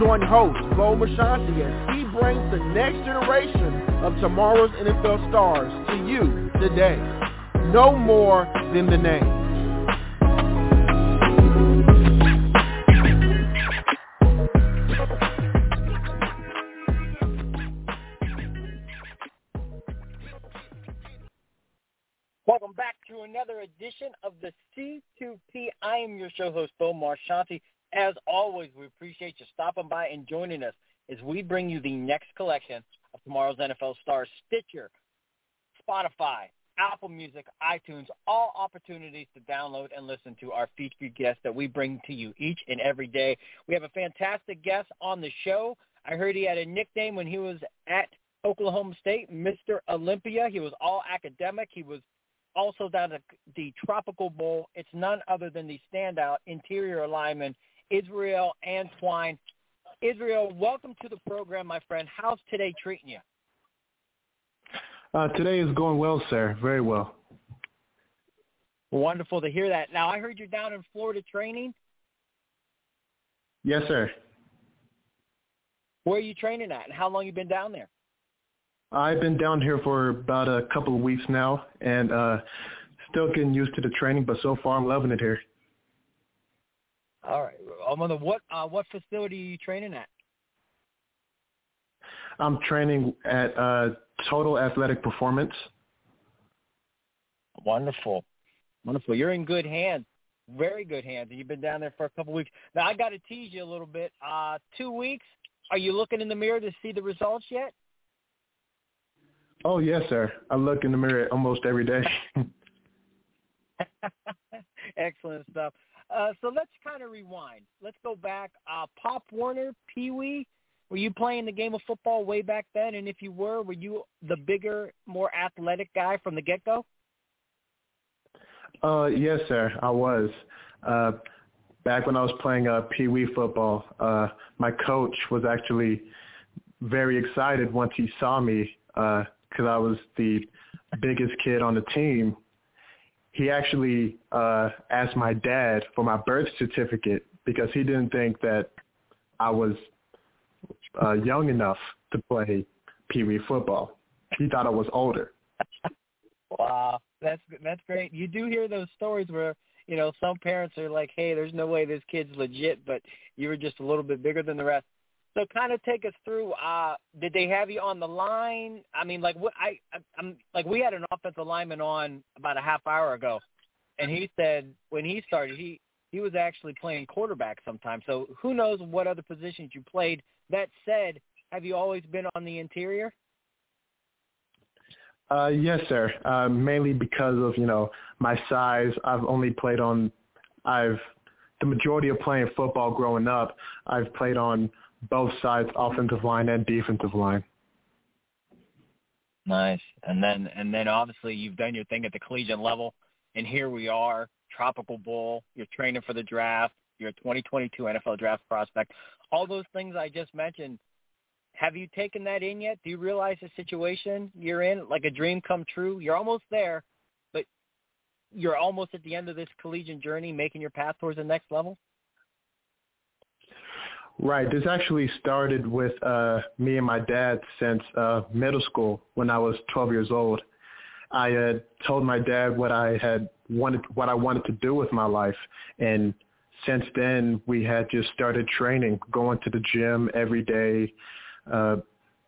Join host Bo Marchionte as he brings the next generation of tomorrow's NFL stars to you today. Know more than the name. Welcome back to another edition of the C2P. I am your show host, Bo Marchionte. As always, we appreciate you stopping by and joining us as we bring you the next collection of tomorrow's NFL stars, Stitcher, Spotify, Apple Music, iTunes, all opportunities to download and listen to our featured guests that we bring to you each and every day. We have a fantastic guest on the show. I heard he had a nickname when he was at Oklahoma State, Mr. Olympia. He was all academic. He was also down at the Tropical Bowl. It's none other than the standout interior lineman, Israel Antwine. Israel, welcome to the program, my friend. How's today treating you? Uh, today is going well, sir. Very well. Wonderful to hear that. Now, I heard you're down in Florida training. Yes, sir. Where are you training at, and how long you been down there? I've been down here for about a couple of weeks now, and uh, still getting used to the training, but so far I'm loving it here. All right. I'm on the what uh, what facility are you training at? I'm training at uh, Total Athletic Performance. Wonderful, wonderful. You're in good hands, very good hands, and you've been down there for a couple of weeks. Now I got to tease you a little bit. Uh, two weeks. Are you looking in the mirror to see the results yet? Oh yes, sir. I look in the mirror almost every day. Excellent stuff. Uh, so let's kind of rewind. Let's go back. Uh, Pop Warner, Pee Wee, were you playing the game of football way back then? And if you were, were you the bigger, more athletic guy from the get-go? Uh, yes, sir. I was. Uh, back when I was playing uh, Pee Wee football, uh, my coach was actually very excited once he saw me because uh, I was the biggest kid on the team he actually uh, asked my dad for my birth certificate because he didn't think that I was uh, young enough to play Pee Wee football. He thought I was older. wow, that's that's great. You do hear those stories where you know some parents are like, "Hey, there's no way this kid's legit," but you were just a little bit bigger than the rest. So kind of take us through. Uh, did they have you on the line? I mean, like what I, I'm like we had an offensive lineman on about a half hour ago, and he said when he started, he he was actually playing quarterback sometimes. So who knows what other positions you played? That said, have you always been on the interior? Uh, yes, sir. Uh, mainly because of you know my size. I've only played on. I've the majority of playing football growing up. I've played on both sides, offensive line and defensive line. Nice. And then and then obviously you've done your thing at the collegiate level and here we are, Tropical Bowl, you're training for the draft, you're a 2022 NFL draft prospect. All those things I just mentioned, have you taken that in yet? Do you realize the situation you're in, like a dream come true? You're almost there, but you're almost at the end of this collegiate journey, making your path towards the next level? Right. This actually started with uh, me and my dad since uh, middle school when I was 12 years old. I had told my dad what I had wanted, what I wanted to do with my life, and since then we had just started training, going to the gym every day, uh,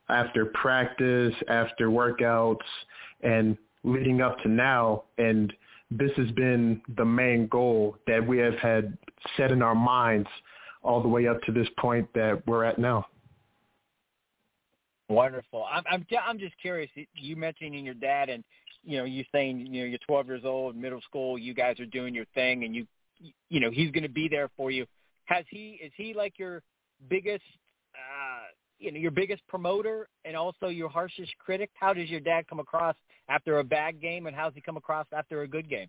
after practice, after workouts, and leading up to now. And this has been the main goal that we have had set in our minds all the way up to this point that we're at now. Wonderful. I'm I'm I'm just curious. You mentioning your dad, and you know, you saying you know you're 12 years old, middle school. You guys are doing your thing, and you you know he's going to be there for you. Has he? Is he like your biggest? uh you know your biggest promoter and also your harshest critic? How does your dad come across after a bad game, and how's he come across after a good game?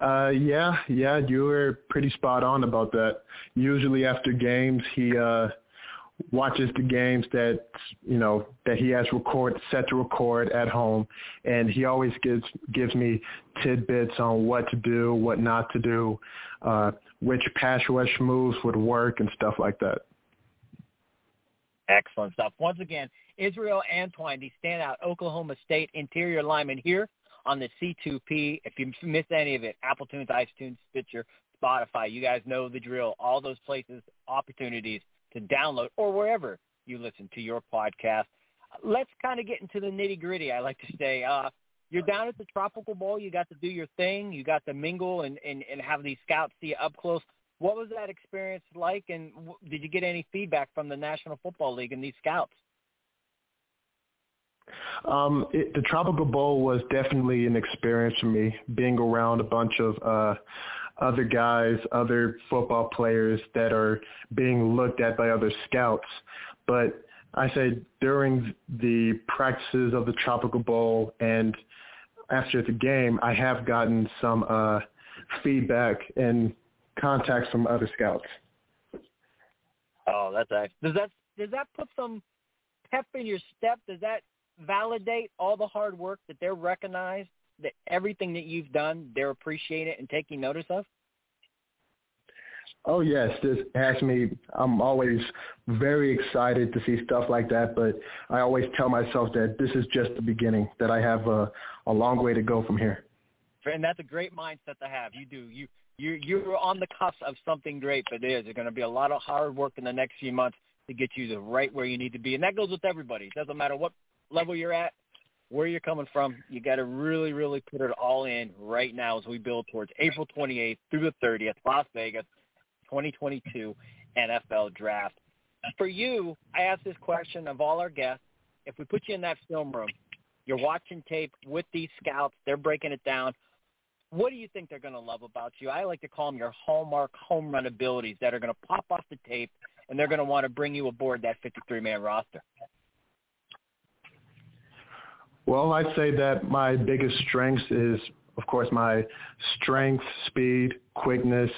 Uh, yeah, yeah, you were pretty spot on about that. Usually after games, he uh, watches the games that you know that he has record set to record at home, and he always gives gives me tidbits on what to do, what not to do, uh, which pass rush moves would work, and stuff like that. Excellent stuff. Once again, Israel Antwine, the standout Oklahoma State interior lineman here on the C2P. If you miss any of it, Apple Tunes, iTunes, Stitcher, Spotify, you guys know the drill. All those places, opportunities to download or wherever you listen to your podcast. Let's kind of get into the nitty gritty. I like to say, uh, you're down at the Tropical Bowl. You got to do your thing. You got to mingle and, and, and have these scouts see you up close. What was that experience like, and w- did you get any feedback from the National Football League and these scouts? Um, it, the Tropical Bowl was definitely an experience for me, being around a bunch of uh, other guys, other football players that are being looked at by other scouts. But I say during the practices of the Tropical Bowl and after the game, I have gotten some uh, feedback and contacts from other scouts. Oh, that's nice. Does that does that put some pep in your step? Does that validate all the hard work that they're recognized, that everything that you've done, they're appreciating and taking notice of? Oh yes, this has me. I'm always very excited to see stuff like that, but I always tell myself that this is just the beginning. That I have a, a long way to go from here. And that's a great mindset to have. You do. You you you're on the cusp of something great, but there's going to be a lot of hard work in the next few months to get you to right where you need to be, and that goes with everybody. It doesn't matter what level you're at, where you're coming from, you got to really, really put it all in right now as we build towards April 28th through the 30th, Las Vegas, 2022 NFL Draft. For you, I ask this question of all our guests. If we put you in that film room, you're watching tape with these scouts, they're breaking it down. What do you think they're going to love about you? I like to call them your hallmark home run abilities that are going to pop off the tape, and they're going to want to bring you aboard that 53-man roster. Well, I'd say that my biggest strength is, of course, my strength, speed, quickness,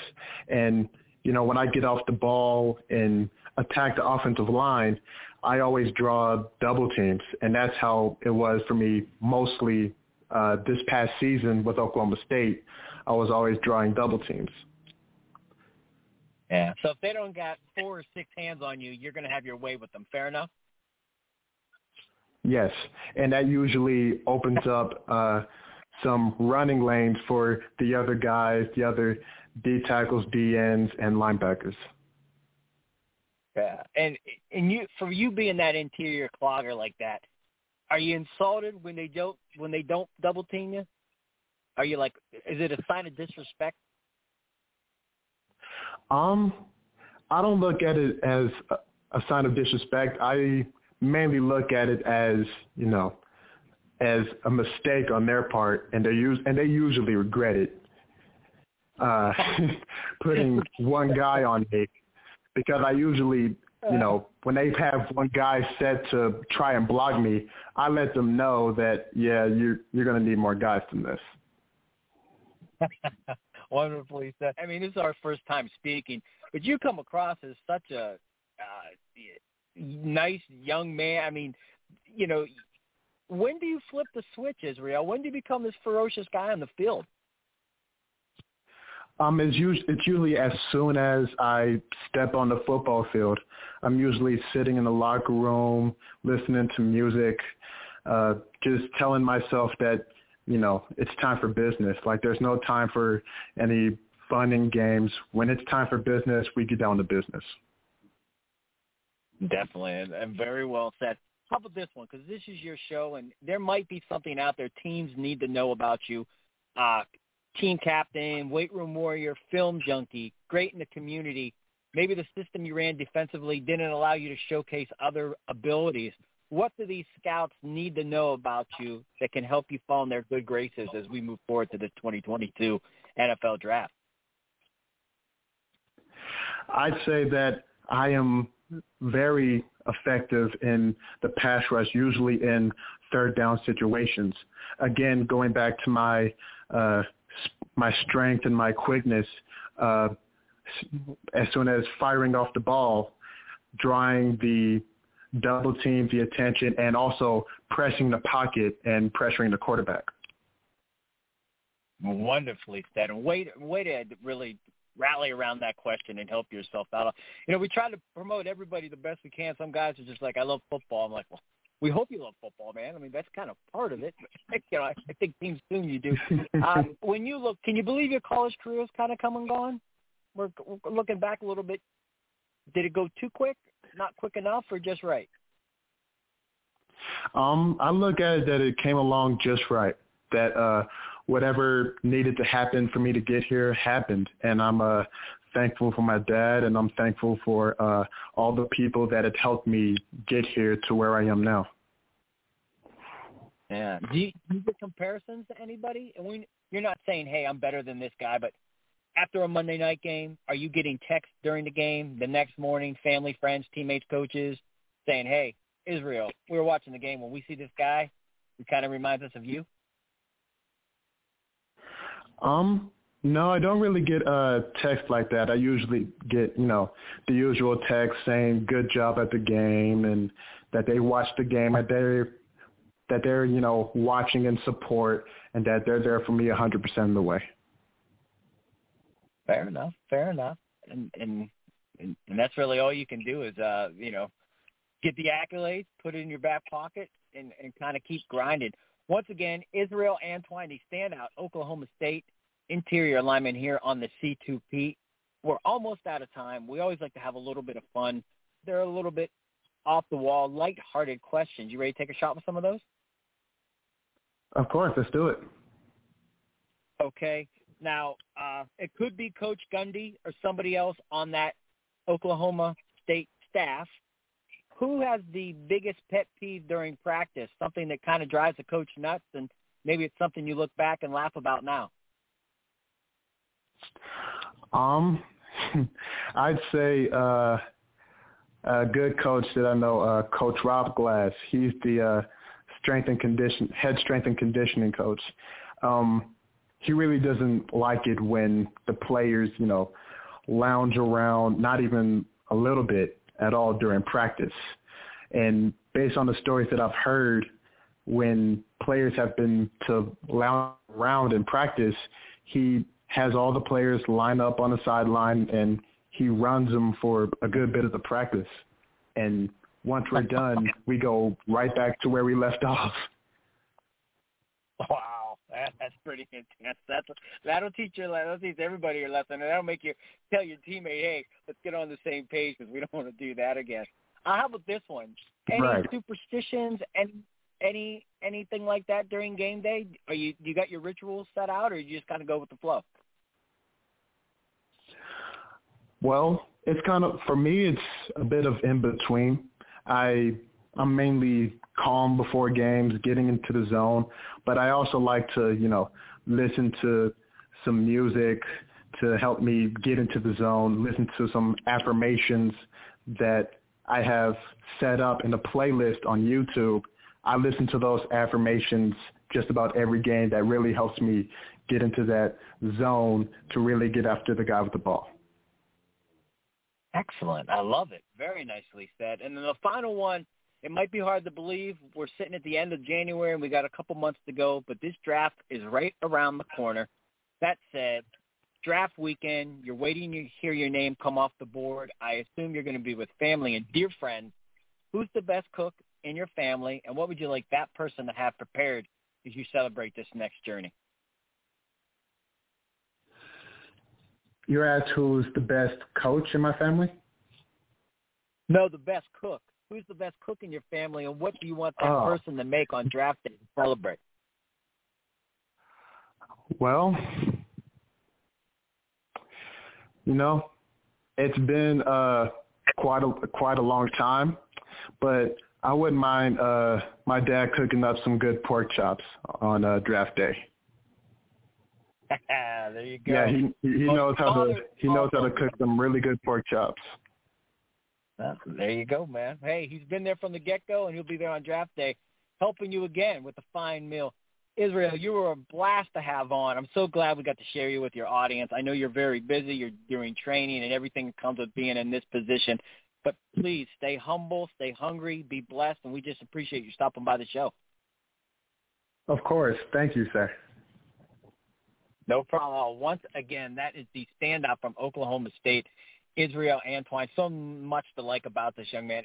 and you know when I get off the ball and attack the offensive line, I always draw double teams, and that's how it was for me mostly uh, this past season with Oklahoma State. I was always drawing double teams. Yeah. So if they don't got four or six hands on you, you're going to have your way with them. Fair enough. Yes, and that usually opens up uh, some running lanes for the other guys, the other D tackles, D ends, and linebackers. Yeah, and and you for you being that interior clogger like that, are you insulted when they don't when they don't double team you? Are you like, is it a sign of disrespect? Um, I don't look at it as a, a sign of disrespect. I mainly look at it as you know as a mistake on their part, and they use and they usually regret it. Uh, putting one guy on me because I usually, you know, when they have one guy set to try and block me, I let them know that yeah, you you're going to need more guys than this. Wonderfully said. I mean, this is our first time speaking, but you come across as such a uh, nice young man. I mean, you know, when do you flip the switch, Israel? When do you become this ferocious guy on the field? Um, it's usually, it's usually as soon as I step on the football field. I'm usually sitting in the locker room, listening to music, uh, just telling myself that, you know, it's time for business. Like there's no time for any fun and games. When it's time for business, we get down to business. Definitely, and, and very well said. How about this one? Because this is your show, and there might be something out there teams need to know about you. Uh, team captain, weight room warrior, film junkie, great in the community. Maybe the system you ran defensively didn't allow you to showcase other abilities. What do these scouts need to know about you that can help you fall in their good graces as we move forward to the 2022 NFL draft? I'd say that I am very effective in the pass rush, usually in third down situations. Again, going back to my uh, my strength and my quickness, uh, as soon as firing off the ball, drawing the double team, the attention, and also pressing the pocket and pressuring the quarterback. Wonderfully said, and way way to really rally around that question and help yourself out. You know, we try to promote everybody the best we can. Some guys are just like, "I love football." I'm like, "Well, we hope you love football, man. I mean, that's kind of part of it. You know, I, I think teams soon you do. Um, when you look, can you believe your college career has kind of come and gone? We're, we're looking back a little bit. Did it go too quick? Not quick enough, or just right? Um, I look at it that it came along just right. That uh, whatever needed to happen for me to get here happened, and I'm uh, thankful for my dad, and I'm thankful for uh, all the people that had helped me get here to where I am now. Yeah. Do you, do get comparisons to anybody? And when you're not saying, "Hey, I'm better than this guy," but after a Monday night game, are you getting texts during the game, the next morning, family, friends, teammates, coaches, saying, "Hey, Israel, we were watching the game. When we see this guy, it kind of reminds us of you." Um, no, I don't really get a text like that. I usually get, you know, the usual text saying good job at the game and that they watched the game, that they're that they're, you know, watching and support and that they're there for me a 100% of the way. Fair enough. Fair enough. And and and, and that's really all you can do is uh, you know, get the accolades, put it in your back pocket and and kind of keep grinding. Once again, Israel Antwine, the standout Oklahoma State interior lineman here on the C2P. We're almost out of time. We always like to have a little bit of fun. They're a little bit off the wall, light-hearted questions. You ready to take a shot with some of those? Of course, let's do it. Okay. Now, uh, it could be Coach Gundy or somebody else on that Oklahoma State staff. Who has the biggest pet peeve during practice? Something that kind of drives the coach nuts, and maybe it's something you look back and laugh about now. Um, I'd say uh, a good coach that I know, uh, Coach Rob Glass. He's the uh, strength and condition head strength and conditioning coach. Um, he really doesn't like it when the players, you know, lounge around, not even a little bit at all during practice. And based on the stories that I've heard, when players have been to lounge around in practice, he has all the players line up on the sideline and he runs them for a good bit of the practice. And once we're done, we go right back to where we left off. Wow, that, that's pretty intense. That's that'll teach you. That'll teach everybody your lesson, and that'll make you tell your teammate, "Hey, let's get on the same page because we don't want to do that again." Uh, how about this one? Any right. superstitions? Any any anything like that during game day? Are you you got your rituals set out, or you just kind of go with the flow? Well, it's kind of for me. It's a bit of in between. I I'm mainly calm before games, getting into the zone, but I also like to you know listen to some music to help me get into the zone. Listen to some affirmations that I have set up in a playlist on YouTube. I listen to those affirmations just about every game. That really helps me get into that zone to really get after the guy with the ball. Excellent. I love it. Very nicely said. And then the final one, it might be hard to believe. We're sitting at the end of January and we got a couple months to go, but this draft is right around the corner. That said, draft weekend, you're waiting to hear your name come off the board. I assume you're going to be with family and dear friends. Who's the best cook in your family, and what would you like that person to have prepared as you celebrate this next journey? You're asked who's the best coach in my family? No, the best cook. Who's the best cook in your family, and what do you want that oh. person to make on draft day to celebrate? Well, you know, it's been uh, quite a quite a long time, but I wouldn't mind uh, my dad cooking up some good pork chops on uh, draft day. there you go. Yeah, he he knows how to he knows how to cook some really good pork chops. Well, there you go, man. Hey, he's been there from the get-go, and he'll be there on draft day, helping you again with the fine meal. Israel, you were a blast to have on. I'm so glad we got to share you with your audience. I know you're very busy. You're doing training and everything that comes with being in this position. But please stay humble, stay hungry, be blessed, and we just appreciate you stopping by the show. Of course. Thank you, sir. No problem. Once again, that is the standout from Oklahoma State, Israel Antwine. So much to like about this young man.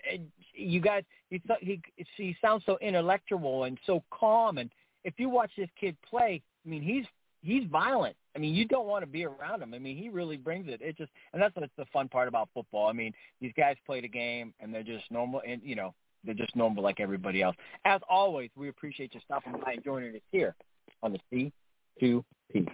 You guys, he he, he sounds so intellectual and so calm. And if you watch this kid play, I mean, he's he's violent. I mean, you don't want to be around him. I mean, he really brings it. It just, and that's what's the fun part about football. I mean, these guys play the game and they're just normal, and you know, they're just normal like everybody else. As always, we appreciate you stopping by and joining us here on the C2P.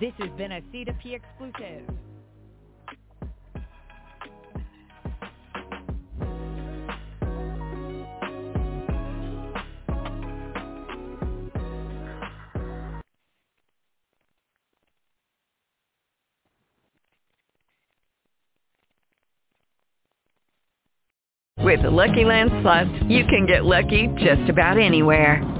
This has been a C2P exclusive. With the Lucky Land Slots, you can get lucky just about anywhere.